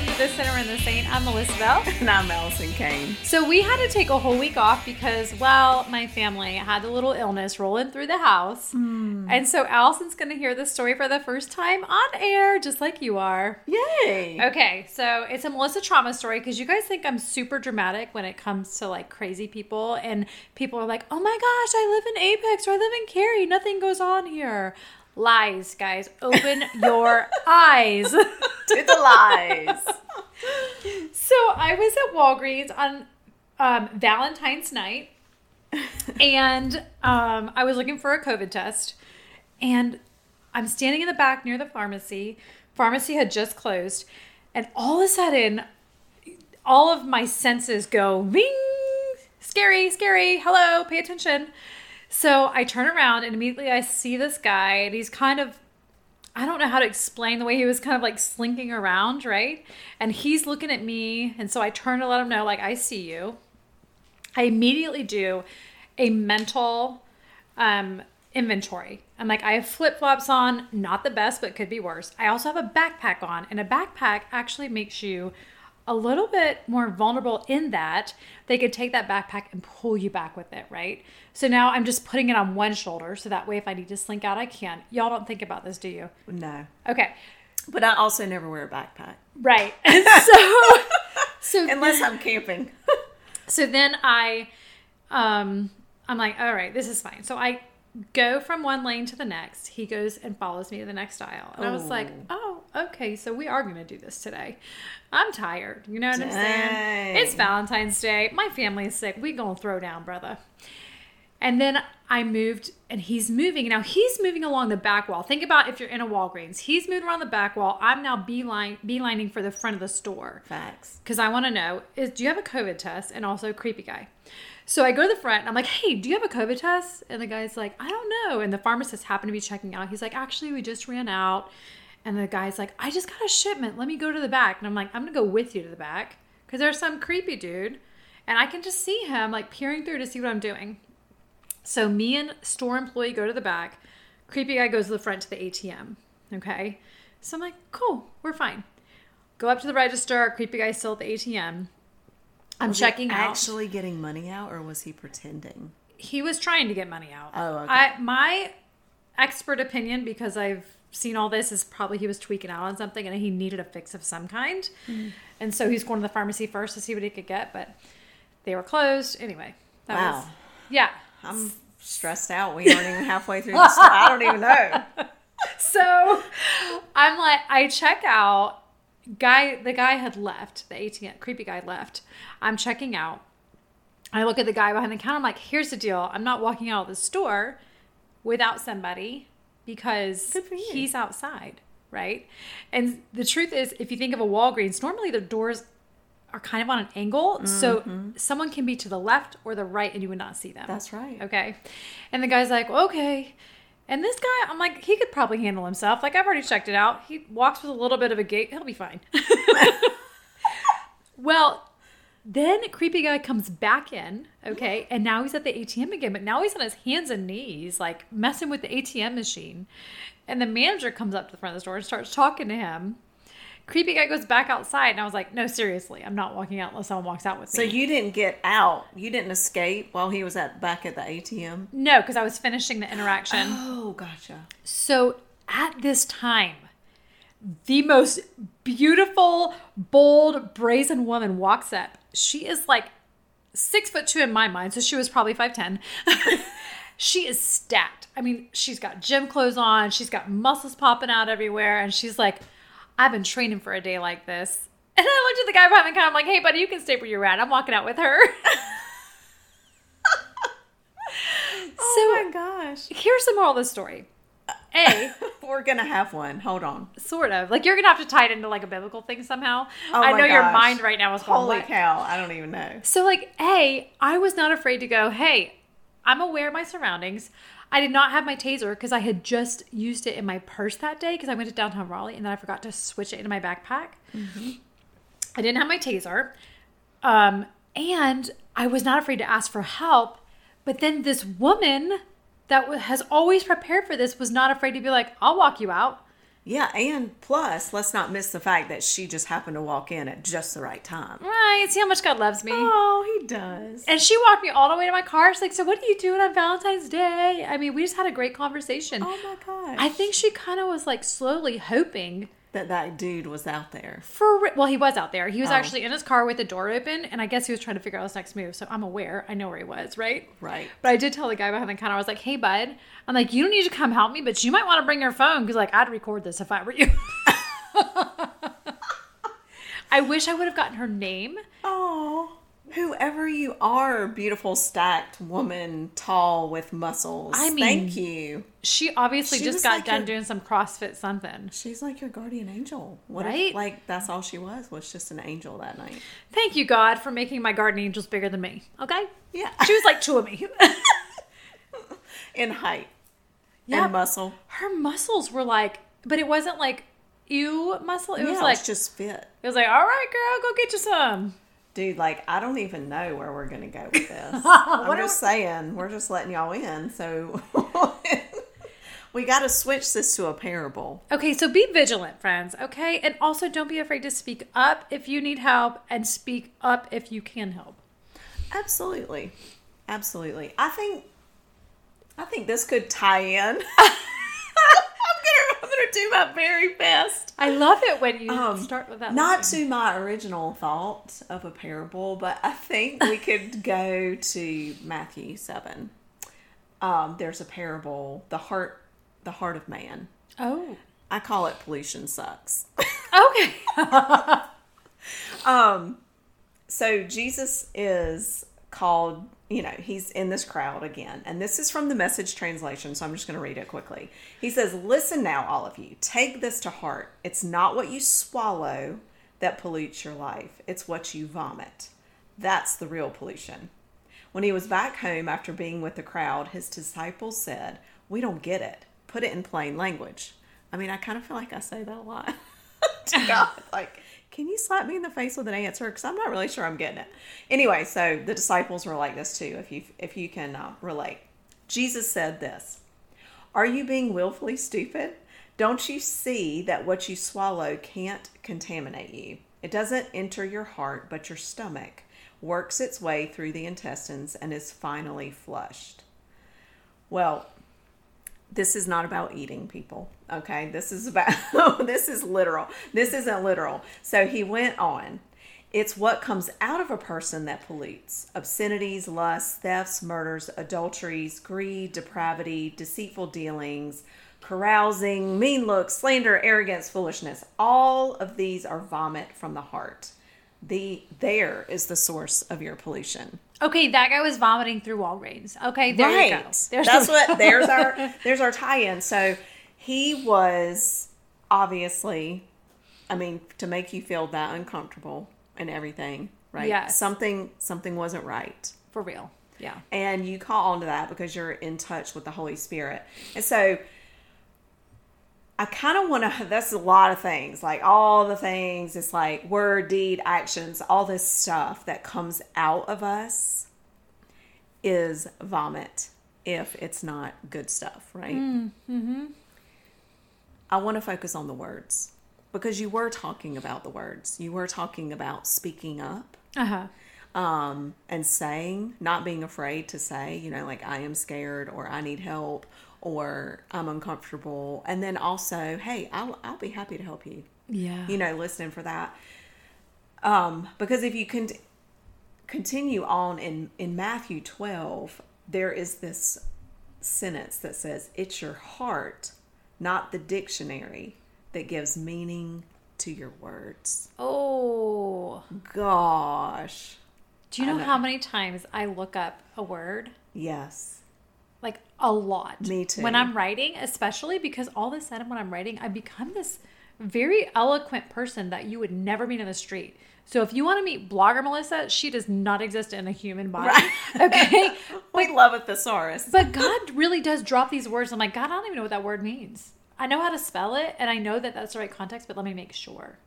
welcome to the Sinner and the Saint. I'm Melissa Bell. And I'm Allison Kane. So we had to take a whole week off because, well, my family had a little illness rolling through the house. Hmm. And so Allison's going to hear this story for the first time on air, just like you are. Yay! Okay, so it's a Melissa trauma story because you guys think I'm super dramatic when it comes to like crazy people, and people are like, "Oh my gosh, I live in Apex or I live in Cary, nothing goes on here." Lies, guys. Open your eyes. To the lies. So I was at Walgreens on um, Valentine's night, and um, I was looking for a COVID test, and I'm standing in the back near the pharmacy. Pharmacy had just closed, and all of a sudden, all of my senses go ring, scary, scary. Hello, pay attention. So I turn around and immediately I see this guy, and he's kind of I don't know how to explain the way he was kind of like slinking around, right? And he's looking at me, and so I turn to let him know, like, I see you. I immediately do a mental um, inventory. I'm like, I have flip flops on, not the best, but could be worse. I also have a backpack on, and a backpack actually makes you a little bit more vulnerable in that they could take that backpack and pull you back with it, right? So now I'm just putting it on one shoulder so that way if I need to slink out, I can. Y'all don't think about this, do you? No. Okay. But I also never wear a backpack. Right. so so Unless I'm camping. so then I um I'm like, all right, this is fine. So I go from one lane to the next. He goes and follows me to the next aisle. And I was like, oh, okay, so we are gonna do this today. I'm tired. You know what I'm saying? It's Valentine's Day. My family is sick. We gonna throw down, brother. And then I moved, and he's moving. Now he's moving along the back wall. Think about if you're in a Walgreens. He's moving around the back wall. I'm now beeline beelining for the front of the store Facts. because I want to know is do you have a COVID test? And also creepy guy. So I go to the front and I'm like, hey, do you have a COVID test? And the guy's like, I don't know. And the pharmacist happened to be checking out. He's like, actually, we just ran out. And the guy's like, I just got a shipment. Let me go to the back. And I'm like, I'm gonna go with you to the back because there's some creepy dude, and I can just see him like peering through to see what I'm doing. So me and store employee go to the back. Creepy guy goes to the front to the ATM. Okay. So I'm like, cool, we're fine. Go up to the register. Creepy guy's still at the ATM. I'm Was he checking out. actually getting money out or was he pretending? He was trying to get money out. Oh, okay. I my expert opinion because I've seen all this is probably he was tweaking out on something and he needed a fix of some kind. Mm-hmm. And so he's going to the pharmacy first to see what he could get, but they were closed. Anyway, that Wow. was yeah. I'm stressed out. We aren't even halfway through the story. I don't even know. So I'm like, I check out. Guy, the guy had left. The ATM creepy guy left. I'm checking out. I look at the guy behind the counter. I'm like, here's the deal. I'm not walking out of the store without somebody because Good for you. he's outside, right? And the truth is, if you think of a Walgreens, normally the doors are kind of on an angle, so mm-hmm. someone can be to the left or the right, and you would not see them. That's right. Okay. And the guy's like, okay. And this guy, I'm like, he could probably handle himself. Like, I've already checked it out. He walks with a little bit of a gait. He'll be fine. well, then creepy guy comes back in, okay, and now he's at the ATM again, but now he's on his hands and knees, like messing with the ATM machine. And the manager comes up to the front of the store and starts talking to him. Creepy guy goes back outside, and I was like, no, seriously, I'm not walking out unless someone walks out with me." So you didn't get out. You didn't escape while he was at back at the ATM. no, because I was finishing the interaction. Oh, gotcha. So at this time, the most beautiful, bold, brazen woman walks up. She is like six foot two in my mind, so she was probably 5'10. she is stacked. I mean, she's got gym clothes on, she's got muscles popping out everywhere, and she's like, I've been training for a day like this. And I looked at the guy behind the counter, I'm like, hey, buddy, you can stay where you're at. I'm walking out with her. oh my gosh. Here's the moral of the story. A, We're gonna have one. Hold on. Sort of. Like you're gonna have to tie it into like a biblical thing somehow. Oh I know your mind right now is going Holy cow! I don't even know. So like, A, I was not afraid to go, hey, I'm aware of my surroundings. I did not have my taser because I had just used it in my purse that day because I went to downtown Raleigh and then I forgot to switch it into my backpack. I didn't have my taser. Um, and I was not afraid to ask for help. But then this woman that has always prepared for this was not afraid to be like, I'll walk you out. Yeah, and plus, let's not miss the fact that she just happened to walk in at just the right time. Right. See how much God loves me. Oh, he does. And she walked me all the way to my car. She's like, So, what are you doing on Valentine's Day? I mean, we just had a great conversation. Oh my gosh. I think she kind of was like slowly hoping that that dude was out there. for. Well, he was out there. He was Oh. actually in his car with the door open. And I guess he was trying to figure out his next move. So, I'm aware. I know where he was, right? Right. But I did tell the guy behind the counter, I was like, hey, bud, I'm like, you don't need to come help me, but you might want to bring your phone because, like, I'd record this if I were you. I wish I would have gotten her name. Oh, whoever you are, beautiful, stacked woman, tall with muscles. I mean- thank you. She obviously She just got like done a- doing some CrossFit something. She's like your guardian angel. What if, Right? like that's all she was was just an angel that night. Thank you, God, for making my guardian angels bigger than me. Okay? Yeah. She was like two of me. In height Yeah. and muscle. Her muscles were like, but it wasn't like ew muscle. It was yeah, like, it's just fit. it was like, all right, girl, go get you some. Dude, like I don't even know where we're gonna go with this. I'm just saying, we're just letting y'all in. So we got to switch this to a parable. Okay, so be vigilant, friends, okay? And also don't be afraid to speak up if you need help and speak up if you can help. Absolutely, absolutely. I think, I think this could tie in. I'm gonna, I'm gonna do my very best. I love it when you Um, start with that. Not line. to my original thought of a parable, but I think we could go to Matthew seven. Um, there's a parable, the heart, the heart of man. Oh. I call it pollution sucks. Okay. um, so Jesus is called, you know, he's in this crowd again, and this is from the message translation, so I'm just going to read it quickly. He says, Listen now, all of you, take this to heart. It's not what you swallow that pollutes your life, it's what you vomit. That's the real pollution. When he was back home after being with the crowd, his disciples said, We don't get it. Put it in plain language. I mean, I kind of feel like I say that a lot to God. Like, can you slap me in the face with an answer? Because I'm not really sure I'm getting it. Anyway, so the disciples were like this too, if you if you can uh, relate. Jesus said this: Are you being willfully stupid? Don't you see that what you swallow can't contaminate you? It doesn't enter your heart, but your stomach works its way through the intestines and is finally flushed. Well, this is not about eating people okay? This is about this is literal. This isn't literal. So he went on. It's what comes out of a person that pollutes. Obscenities lusts thefts murders adulteries greed depravity deceitful dealings carousing mean looks slander arrogance foolishness. All of these are vomit from the heart. The there is the source of your pollution okay, that guy was vomiting through Walgreens. Okay, there right. you go. There's That's the- what there's our there's our tie-in. So he was obviously, I mean, to make you feel that uncomfortable and everything, right? Yes. Something something wasn't right. for real. Yeah. And you call onto that because you're in touch with the Holy Spirit. And so I kind of want to, that's a lot of things, like all the things. It's like word, deed, actions, all this stuff that comes out of us is vomit if it's not good stuff, right? Mm-hmm. I want to focus on the words because you were talking about the words. You were talking about speaking up Uh huh. um, and saying, not being afraid to say, you know, like I am scared or I need help or I'm uncomfortable. And then also, hey, I'll, I'll be happy to help you, Yeah. you know, listening for that. Um, because if you can continue on in, in Matthew 12, there is this sentence that says, it's your heart, not the dictionary, that gives meaning to your words. oh. Gosh. Do you know, know. how many times I look up a word? Yes. Like a lot. Me too. When I'm writing, especially because all of a sudden when I'm writing, I become this very eloquent person that you would never meet in the street. So if you want to meet blogger Melissa, she does not exist in a human body. Okay. We love a thesaurus. But God really does drop these words. I'm like, God, I don't even know what that word means. I know how to spell it and I know that that's the right context, but let me make sure.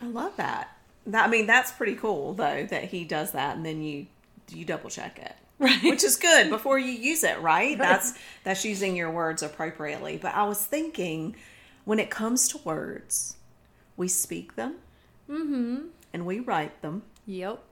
I love that. that. I mean, that's pretty cool though that he does that, and then you you double check it, Right. which is good before you use it. Right? That's that's using your words appropriately. But I was thinking, when it comes to words, we speak them mm-hmm. and we write them. Yep.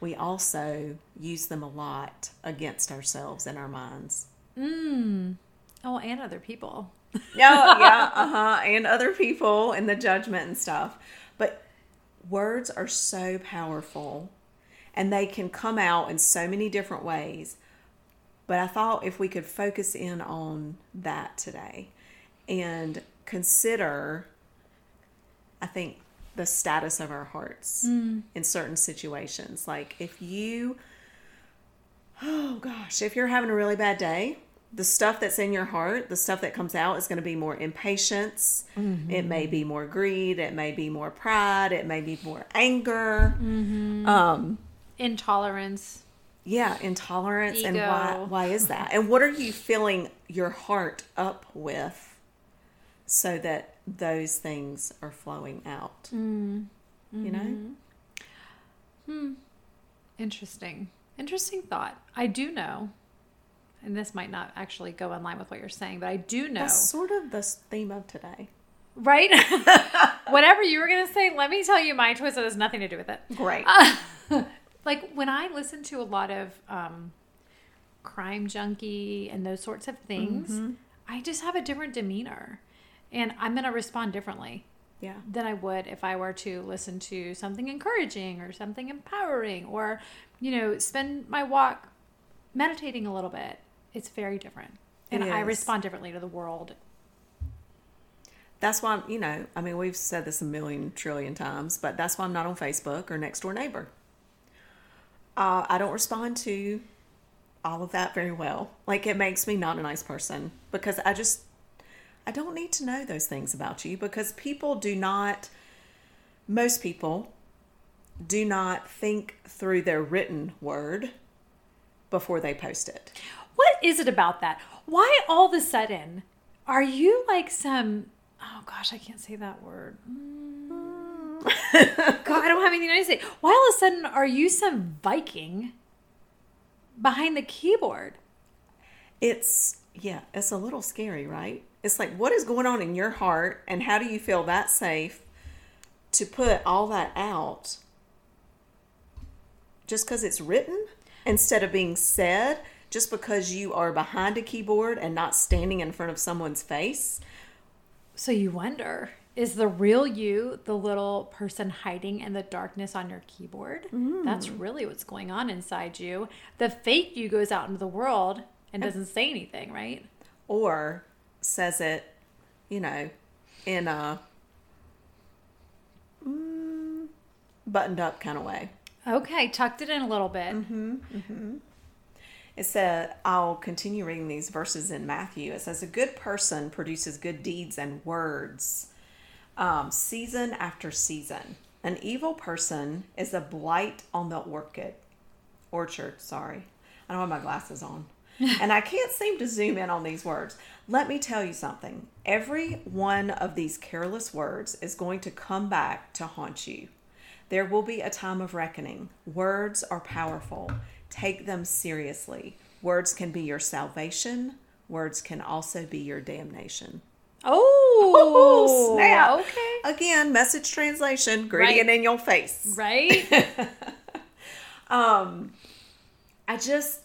We also use them a lot against ourselves in our minds. Mm. Oh, and other people. Yeah, yeah, uh huh. And other people and the judgment and stuff. But words are so powerful and they can come out in so many different ways. But I thought if we could focus in on that today and consider, I think, the status of our hearts mm. in certain situations. Like if you, oh gosh, if you're having a really bad day, the stuff that's in your heart, the stuff that comes out is going to be more impatience. It may be mm-hmm. more greed. It may be more pride. It may be more anger. Mm-hmm. Um, Intolerance. yeah, intolerance. And why, why is that? And what are you filling your heart up with so that those things are flowing out? Mm, you know? Mm-hmm. hmm Interesting. Interesting thought. I do know, and this might not actually go in line with what you're saying, but I do know. That's sort of the theme of today. Right? Whatever you were going to say, let me tell you my twist that has nothing to do with it. Great. Uh, like when I listen to a lot of um, crime junkie and those sorts of things, I just have a different demeanor, and I'm going to respond differently yeah. than I would if I were to listen to something encouraging or something empowering, or you know, spend my walk meditating a little bit. It's very different, and I respond differently to the world. That's why, I'm, you know, I mean, we've said this a million trillion times, but that's why I'm not on Facebook or Next Door Neighbor. Uh, I don't respond to all of that very well. Like, it makes me not a nice person because I just, I don't need to know those things about you because people do not, most people do not think through their written word before they post it. What is it about that? Why all of a sudden are you like some? Oh gosh, I can't say that word. Mm. God, I don't have anything to say. Why all of a sudden are you some Viking behind the keyboard? it's yeah it's a little scary right it's like what is going on in your heart and how do you feel that safe to put all that out just because it's written instead of being said just because you are behind a keyboard and not standing in front of someone's face So you wonder is the real you the little person hiding in the darkness on your keyboard? Mm. That's really what's going on inside you. The fake you goes out into the world and doesn't say anything, right? or says it you know in a mm, buttoned up kind of way Okay, tucked it in a little bit. Mm-hmm, mm-hmm. It said, I'll continue reading these verses in Matthew. It says, A good person produces good deeds and words um, season after season. An evil person is a blight on the orchid. Orchard, sorry. I don't have my glasses on. and I can't seem to zoom in on these words. Let me tell you something. Every one of these careless words is going to come back to haunt you. There will be a time of reckoning. Words are powerful. Take them seriously. Words can be your salvation. Words can also be your damnation. Oh, snap. Okay. Again, message translation, gradient Right. in your face. Right? Um I just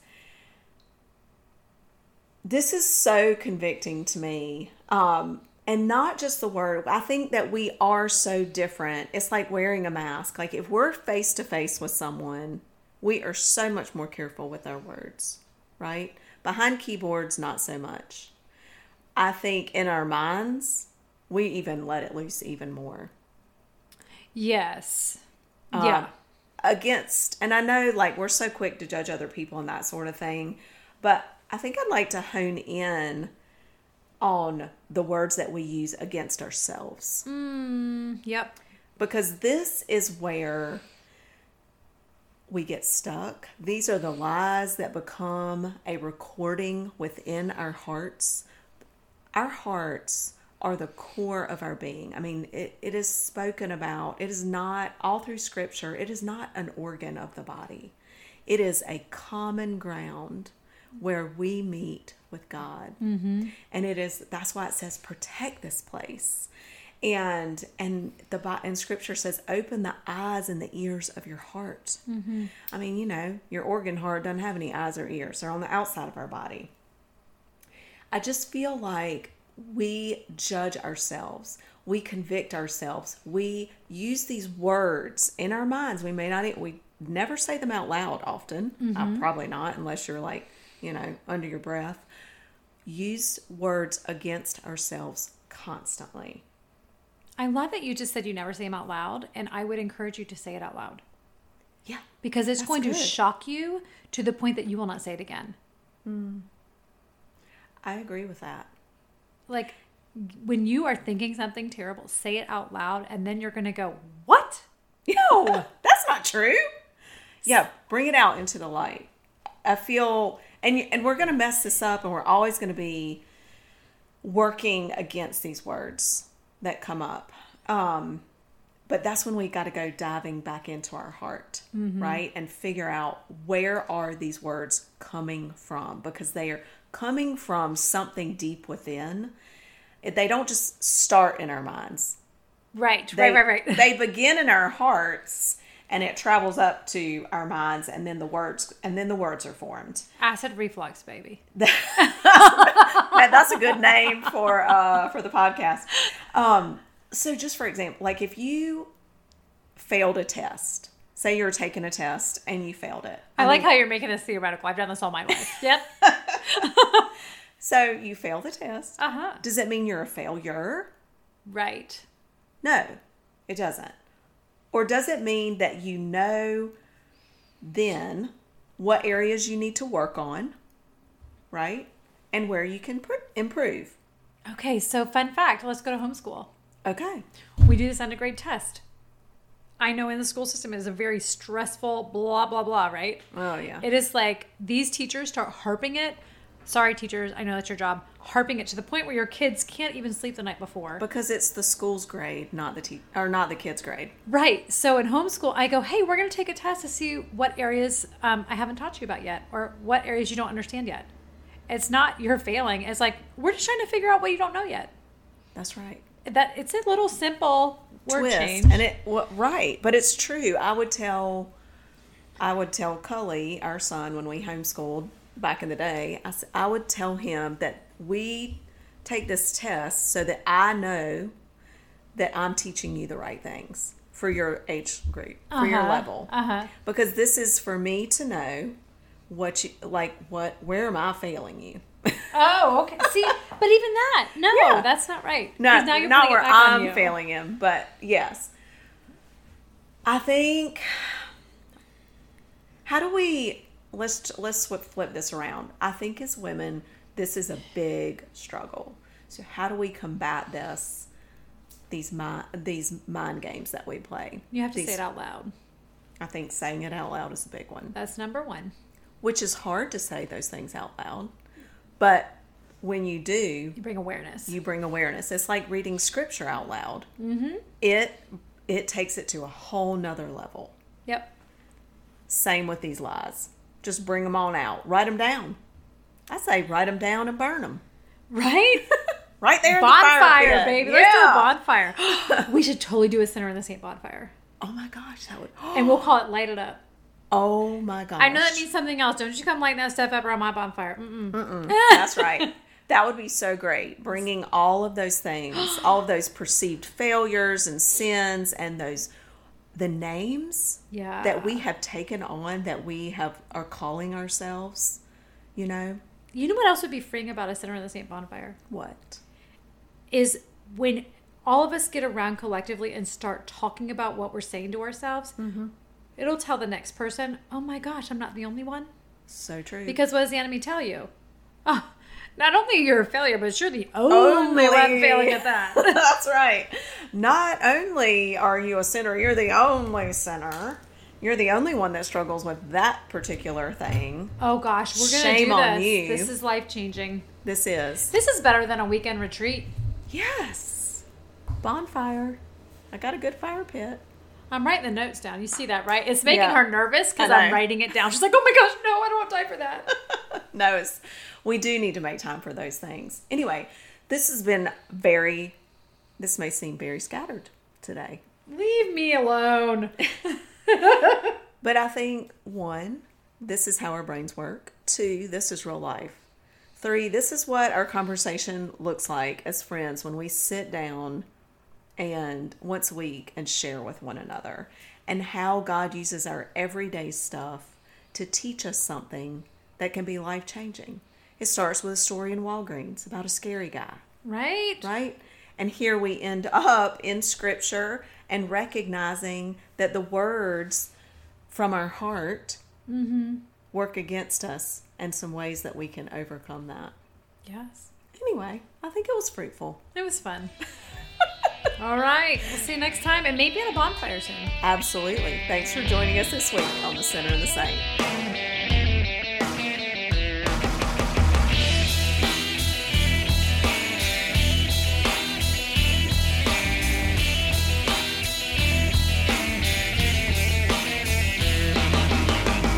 this is so convicting to me. Um and not just the word. I think that we are so different. It's like wearing a mask. Like if we're face to face with someone, we are so much more careful with our words, right? Behind keyboards not so much. I think in our minds, we even let it loose even more. yes. Um, yeah. against and i know like we're so quick to judge other people and that sort of thing but i think i'd like to hone in on the words that we use against ourselves Mm, Yep. because this is where we get stuck these are the lies that become a recording within our hearts our hearts are the core of our being. I mean, it, it is spoken about. It is not, all through scripture, it is not an organ of the body. It is a common ground where we meet with God. Mm-hmm. And it is that's why it says protect this place. And and the and scripture says open the eyes and the ears of your heart. Mm-hmm. I mean, you know, your organ heart doesn't have any eyes or ears. They're on the outside of our body. I just feel like we judge ourselves. We convict ourselves. We use these words in our minds. We may not, we never say them out loud often. Uh, probably not, unless you're like, you know, under your breath. Use words against ourselves constantly. I love that you just said you never say them out loud, and I would encourage you to say it out loud Yeah. because it's going to shock you to the point that you will not say it again. I agree with that. Like when you are thinking something terrible, say it out loud, and then you're going to go, "What? No, that's not true. Yeah, bring it out into the light. I feel, and and we're going to mess this up, and we're always going to be working against these words that come up. Um, but that's when we got to go diving back into our heart, right, and figure out where are these words coming from because they are coming from something deep within. They don't just start in our minds Right, they, right, right, right." they begin in our hearts and it travels up to our minds and then the words and then the words are formed Acid reflux, baby. that's a good name for uh for the podcast um so just for example like if you failed a test say you're taking a test and you failed it I like how you're making this theoretical. I've done this all my life. Yep. so you fail the test Uh huh. does it mean you're a failure Right. No, it doesn't. Or does it mean that you know then what areas you need to work on, right? And where you can pr- improve. Okay, so fun fact. Let's go to homeschool. Okay. We do this on a grade test. I know in the school system it is a very stressful blah blah blah, right? Oh, yeah. It is like these teachers start harping it. Sorry, teachers, I know that's your job. Harping it to the point where your kids can't even sleep the night before. because it's the school's grade, not the te- or not the kid's grade. Right. So in homeschool, I go, hey, we're going to take a test to see what areas um, I haven't taught you about yet, or what areas you don't understand yet. It's not you're failing. It's like we're just trying to figure out what you don't know yet. That's right. That it's a little simple word Twist. change. And it well, right, but it's true. I would tell I would tell Cully, our son, when we homeschooled back in the day, I, I would tell him that we take this test so that I know that I'm teaching you the right things for your age group, for your Uh-huh, level. uh-huh. Because this is for me to know what you like what where am I failing you? Oh, okay. See, but even that, no, Yeah. that's not right. not, now you're not where I'm failing him, but yes. I think how do we let's let's flip, flip this around. I think as women, this is a big struggle. So how do we combat this? These mind these mind games that we play. You have to These- say it out loud. I think saying it out loud is a big one, That's number one. which is hard to say those things out loud. But when you do, You bring awareness. you bring awareness. It's like reading scripture out loud. Mm-hmm. It it takes it to a whole nother level. yep. Same with these lies. Just bring them on out. Write them down. I say write them down and burn them. Right? Right there the bonfire, pit. baby. Let's do a Yeah. bonfire. we should totally do a Sinner in the Saint bonfire. Oh my gosh, that would. And we'll call it Light It Up. Oh my gosh. I know that means something else. Don't you come lighting that stuff up around my bonfire. Mm-mm. That's right. That would be so great. Bringing all of those things, all of those perceived failures and sins, and those the names Yeah. that we have taken on that we have are calling ourselves. You know You know what else would be freeing about a Sinner in the Saint bonfire? what? Is when all of us get around collectively and start talking about what we're saying to ourselves, Mm-hmm. It'll tell the next person, oh my gosh, I'm not the only one. So true. Because what does the enemy tell you? Oh, not only you're a failure, but you're the only, one failing at that. That's right. Not only are you a sinner, you're the only sinner. You're the only one that struggles with that particular thing. oh gosh, we're gonna Shame do on you. This is life changing. This is. This is better than a weekend retreat. Yes. Bonfire. I got a good fire pit. I'm writing the notes down. You see that, right? It's making Yeah. her nervous because I'm writing it down. She's like, "Oh my gosh, no, I don't have time for that." no, it's, we do need to make time for those things. Anyway, this has been very, this may seem very scattered today. Leave me alone. But I think one, this is how our brains work. Two, this is real life. Three, this is what our conversation looks like as friends when we sit down and once a week and share with one another and how God uses our everyday stuff to teach us something that can be life changing. It starts with a story in Walgreens about a scary guy, Right? right? And here we end up in scripture and recognizing that the words from our heart mm-hmm. work against us and some ways that we can overcome that. Yes. Anyway, I think it was fruitful. It was fun. All right. We'll see you next time and maybe at a bonfire soon. Absolutely. Thanks for joining us this week on The Sinner and the Saint.